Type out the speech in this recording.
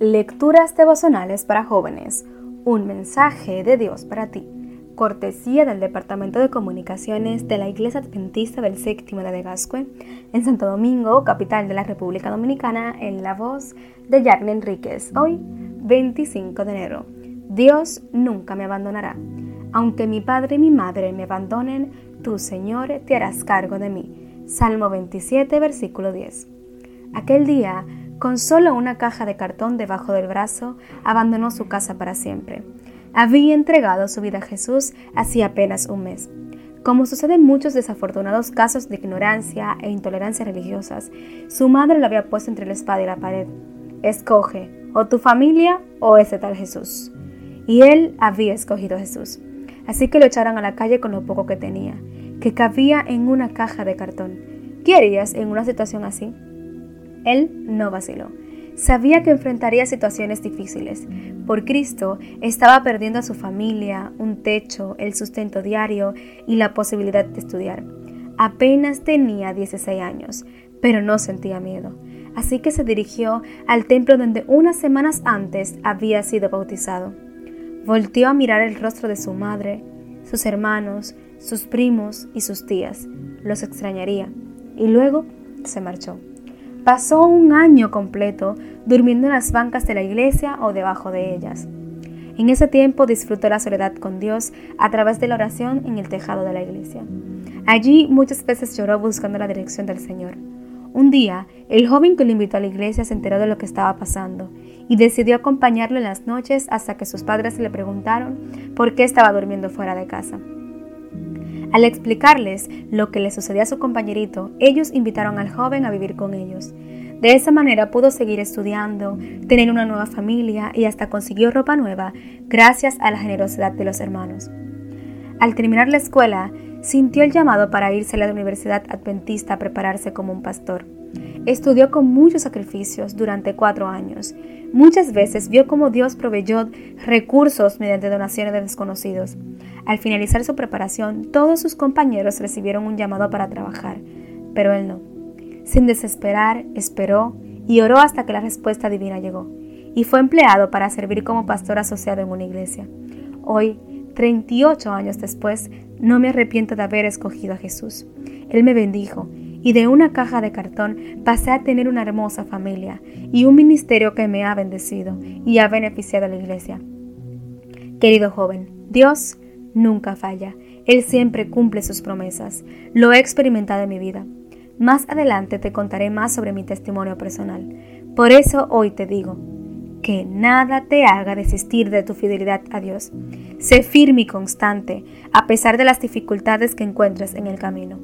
Lecturas devocionales para jóvenes. Un mensaje de Dios para ti. Cortesía del Departamento de Comunicaciones de la Iglesia Adventista del Séptimo de Gascue, en Santo Domingo, capital de la República Dominicana, en la voz de Jacqueline Enríquez. Hoy, 25 de enero. Dios nunca me abandonará. Aunque mi padre y mi madre me abandonen, tú, Señor, te harás cargo de mí. Salmo 27, versículo 10. Aquel día, con solo una caja de cartón debajo del brazo, abandonó su casa para siempre. Había entregado su vida a Jesús hacía apenas un mes. Como sucede en muchos desafortunados casos de ignorancia e intolerancia religiosas, su madre lo había puesto entre la espada y la pared. Escoge, o tu familia o ese tal Jesús. Y él había escogido a Jesús. Así que lo echaron a la calle con lo poco que tenía, que cabía en una caja de cartón. ¿Qué harías en una situación así? Él no vaciló. Sabía que enfrentaría situaciones difíciles. Por Cristo estaba perdiendo a su familia, un techo, el sustento diario y la posibilidad de estudiar. Apenas tenía 16 años, pero no sentía miedo. Así que se dirigió al templo donde unas semanas antes había sido bautizado. Volteó a mirar el rostro de su madre, sus hermanos, sus primos y sus tías. Los extrañaría. Y luego se marchó. Pasó un año completo durmiendo en las bancas de la iglesia o debajo de ellas. En ese tiempo disfrutó la soledad con Dios a través de la oración en el tejado de la iglesia. Allí muchas veces lloró buscando la dirección del Señor. Un día, el joven que lo invitó a la iglesia se enteró de lo que estaba pasando y decidió acompañarlo en las noches hasta que sus padres le preguntaron por qué estaba durmiendo fuera de casa. Al explicarles lo que le sucedía a su compañerito, ellos invitaron al joven a vivir con ellos. De esa manera pudo seguir estudiando, tener una nueva familia y hasta consiguió ropa nueva gracias a la generosidad de los hermanos. Al terminar la escuela, sintió el llamado para irse a la Universidad Adventista a prepararse como un pastor. Estudió con muchos sacrificios durante cuatro años. Muchas veces vio cómo Dios proveyó recursos mediante donaciones de desconocidos. Al finalizar su preparación, todos sus compañeros recibieron un llamado para trabajar, pero él no. Sin desesperar, esperó y oró hasta que la respuesta divina llegó, y fue empleado para servir como pastor asociado en una iglesia. Hoy, 38 años después, no me arrepiento de haber escogido a Jesús. Él me bendijo y de una caja de cartón pasé a tener una hermosa familia y un ministerio que me ha bendecido y ha beneficiado a la iglesia. Querido joven, Dios nunca falla. Él siempre cumple sus promesas. Lo he experimentado en mi vida. Más adelante te contaré más sobre mi testimonio personal. Por eso hoy te digo, que nada te haga desistir de tu fidelidad a Dios. Sé firme y constante, a pesar de las dificultades que encuentres en el camino.